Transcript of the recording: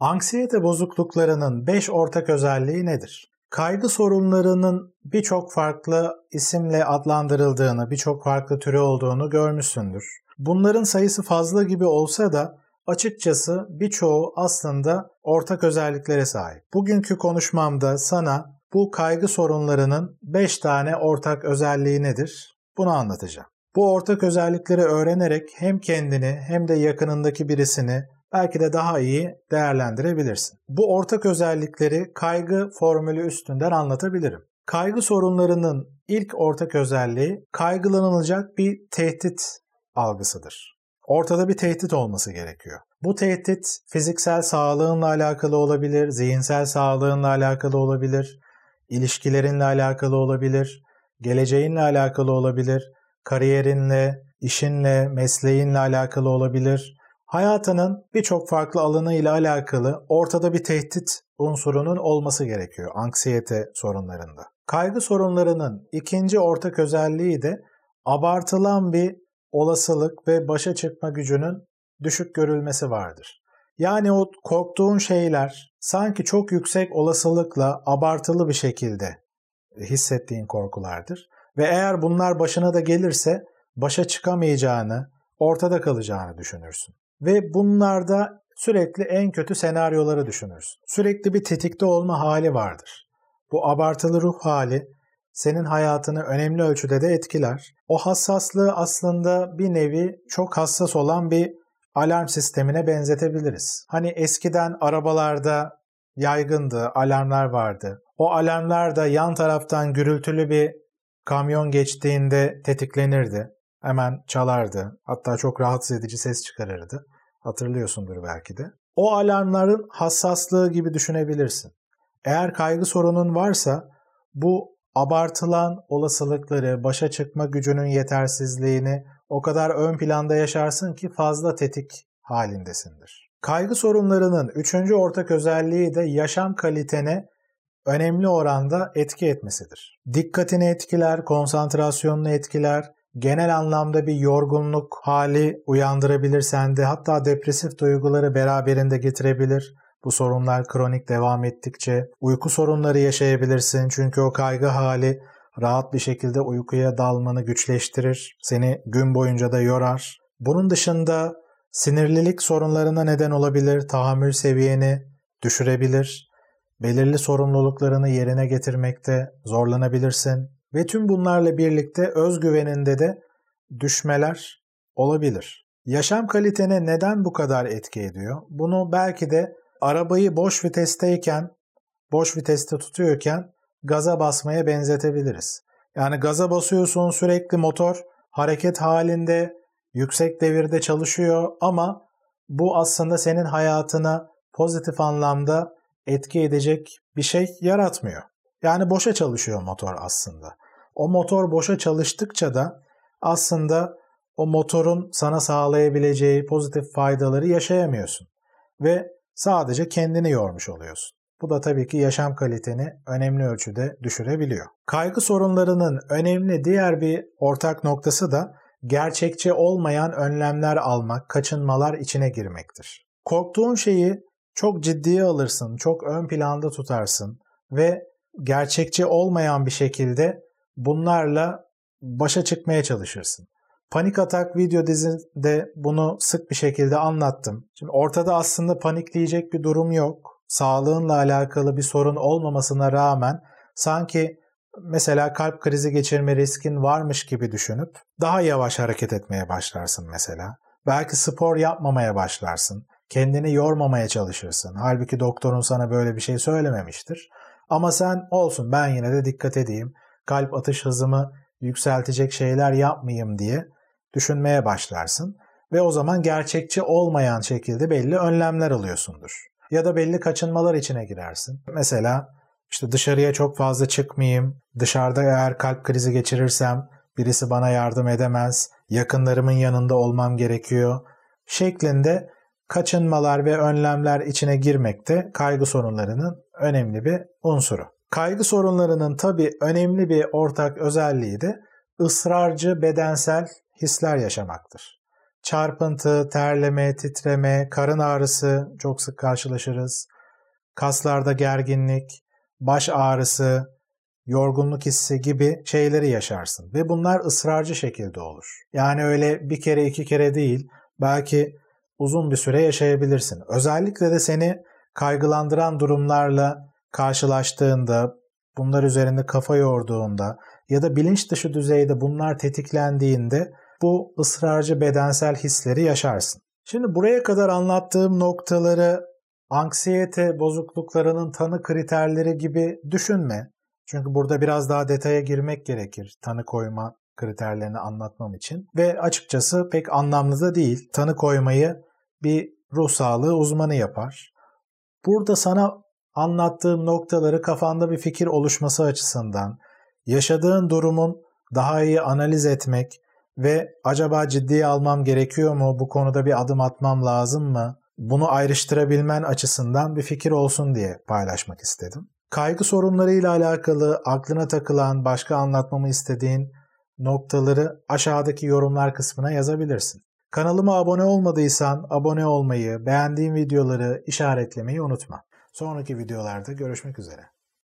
Anksiyete bozukluklarının 5 ortak özelliği nedir? Kaygı sorunlarının birçok farklı isimle adlandırıldığını, birçok farklı türü olduğunu görmüşsündür. Bunların sayısı fazla gibi olsa da açıkçası birçoğu aslında ortak özelliklere sahip. Bugünkü konuşmamda sana bu kaygı sorunlarının 5 tane ortak özelliği nedir? Bunu anlatacağım. Bu ortak özellikleri öğrenerek hem kendini hem de yakınındaki birisini belki de daha iyi değerlendirebilirsin. Bu ortak özellikleri kaygı formülü üstünden anlatabilirim. Kaygı sorunlarının ilk ortak özelliği kaygılanılacak bir tehdit algısıdır. Ortada bir tehdit olması gerekiyor. Bu tehdit fiziksel sağlığınla alakalı olabilir, zihinsel sağlığınla alakalı olabilir, ilişkilerinle alakalı olabilir, geleceğinle alakalı olabilir, kariyerinle, işinle, mesleğinle alakalı olabilir, Hayatının birçok farklı alanı ile alakalı ortada bir tehdit unsurunun olması gerekiyor anksiyete sorunlarında. Kaygı sorunlarının ikinci ortak özelliği de abartılan bir olasılık ve başa çıkma gücünün düşük görülmesi vardır. Yani o korktuğun şeyler sanki çok yüksek olasılıkla abartılı bir şekilde hissettiğin korkulardır. Ve eğer bunlar başına da gelirse başa çıkamayacağını, ortada kalacağını düşünürsün. Ve bunlarda sürekli en kötü senaryoları düşünürsün. Sürekli bir tetikte olma hali vardır. Bu abartılı ruh hali senin hayatını önemli ölçüde de etkiler. O hassaslığı aslında bir nevi çok hassas olan bir alarm sistemine benzetebiliriz. Hani eskiden arabalarda yaygındı, alarmlar vardı. O alarmlar da yan taraftan gürültülü bir kamyon geçtiğinde tetiklenirdi hemen çalardı. Hatta çok rahatsız edici ses çıkarırdı. Hatırlıyorsundur belki de. O alarmların hassaslığı gibi düşünebilirsin. Eğer kaygı sorunun varsa bu abartılan olasılıkları, başa çıkma gücünün yetersizliğini o kadar ön planda yaşarsın ki fazla tetik halindesindir. Kaygı sorunlarının üçüncü ortak özelliği de yaşam kalitene önemli oranda etki etmesidir. Dikkatini etkiler, konsantrasyonunu etkiler, genel anlamda bir yorgunluk hali uyandırabilir sende. Hatta depresif duyguları beraberinde getirebilir. Bu sorunlar kronik devam ettikçe uyku sorunları yaşayabilirsin. Çünkü o kaygı hali rahat bir şekilde uykuya dalmanı güçleştirir. Seni gün boyunca da yorar. Bunun dışında sinirlilik sorunlarına neden olabilir. Tahammül seviyeni düşürebilir. Belirli sorumluluklarını yerine getirmekte zorlanabilirsin. Ve tüm bunlarla birlikte özgüveninde de düşmeler olabilir. Yaşam kalitene neden bu kadar etki ediyor? Bunu belki de arabayı boş vitesteyken, boş viteste tutuyorken gaza basmaya benzetebiliriz. Yani gaza basıyorsun sürekli motor hareket halinde yüksek devirde çalışıyor ama bu aslında senin hayatına pozitif anlamda etki edecek bir şey yaratmıyor. Yani boşa çalışıyor motor aslında. O motor boşa çalıştıkça da aslında o motorun sana sağlayabileceği pozitif faydaları yaşayamıyorsun ve sadece kendini yormuş oluyorsun. Bu da tabii ki yaşam kaliteni önemli ölçüde düşürebiliyor. Kaygı sorunlarının önemli diğer bir ortak noktası da gerçekçi olmayan önlemler almak, kaçınmalar içine girmektir. Korktuğun şeyi çok ciddiye alırsın, çok ön planda tutarsın ve gerçekçi olmayan bir şekilde bunlarla başa çıkmaya çalışırsın. Panik Atak video dizinde bunu sık bir şekilde anlattım. Şimdi ortada aslında panikleyecek bir durum yok. Sağlığınla alakalı bir sorun olmamasına rağmen sanki mesela kalp krizi geçirme riskin varmış gibi düşünüp daha yavaş hareket etmeye başlarsın mesela. Belki spor yapmamaya başlarsın. Kendini yormamaya çalışırsın. Halbuki doktorun sana böyle bir şey söylememiştir. Ama sen olsun ben yine de dikkat edeyim kalp atış hızımı yükseltecek şeyler yapmayayım diye düşünmeye başlarsın ve o zaman gerçekçi olmayan şekilde belli önlemler alıyorsundur. Ya da belli kaçınmalar içine girersin. Mesela işte dışarıya çok fazla çıkmayayım, dışarıda eğer kalp krizi geçirirsem birisi bana yardım edemez, yakınlarımın yanında olmam gerekiyor şeklinde kaçınmalar ve önlemler içine girmekte kaygı sorunlarının önemli bir unsuru. Kaygı sorunlarının tabi önemli bir ortak özelliği de ısrarcı bedensel hisler yaşamaktır. çarpıntı, terleme, titreme, karın ağrısı çok sık karşılaşırız. Kaslarda gerginlik, baş ağrısı, yorgunluk hissi gibi şeyleri yaşarsın. Ve bunlar ısrarcı şekilde olur. Yani öyle bir kere iki kere değil, belki uzun bir süre yaşayabilirsin. Özellikle de seni kaygılandıran durumlarla karşılaştığında, bunlar üzerinde kafa yorduğunda ya da bilinç dışı düzeyde bunlar tetiklendiğinde bu ısrarcı bedensel hisleri yaşarsın. Şimdi buraya kadar anlattığım noktaları anksiyete bozukluklarının tanı kriterleri gibi düşünme. Çünkü burada biraz daha detaya girmek gerekir tanı koyma kriterlerini anlatmam için. Ve açıkçası pek anlamlı da değil. Tanı koymayı bir ruh sağlığı uzmanı yapar. Burada sana anlattığım noktaları kafanda bir fikir oluşması açısından yaşadığın durumun daha iyi analiz etmek ve acaba ciddiye almam gerekiyor mu? Bu konuda bir adım atmam lazım mı? Bunu ayrıştırabilmen açısından bir fikir olsun diye paylaşmak istedim. Kaygı sorunlarıyla alakalı aklına takılan, başka anlatmamı istediğin noktaları aşağıdaki yorumlar kısmına yazabilirsin. Kanalıma abone olmadıysan abone olmayı, beğendiğin videoları işaretlemeyi unutma. Sonraki videolarda görüşmek üzere.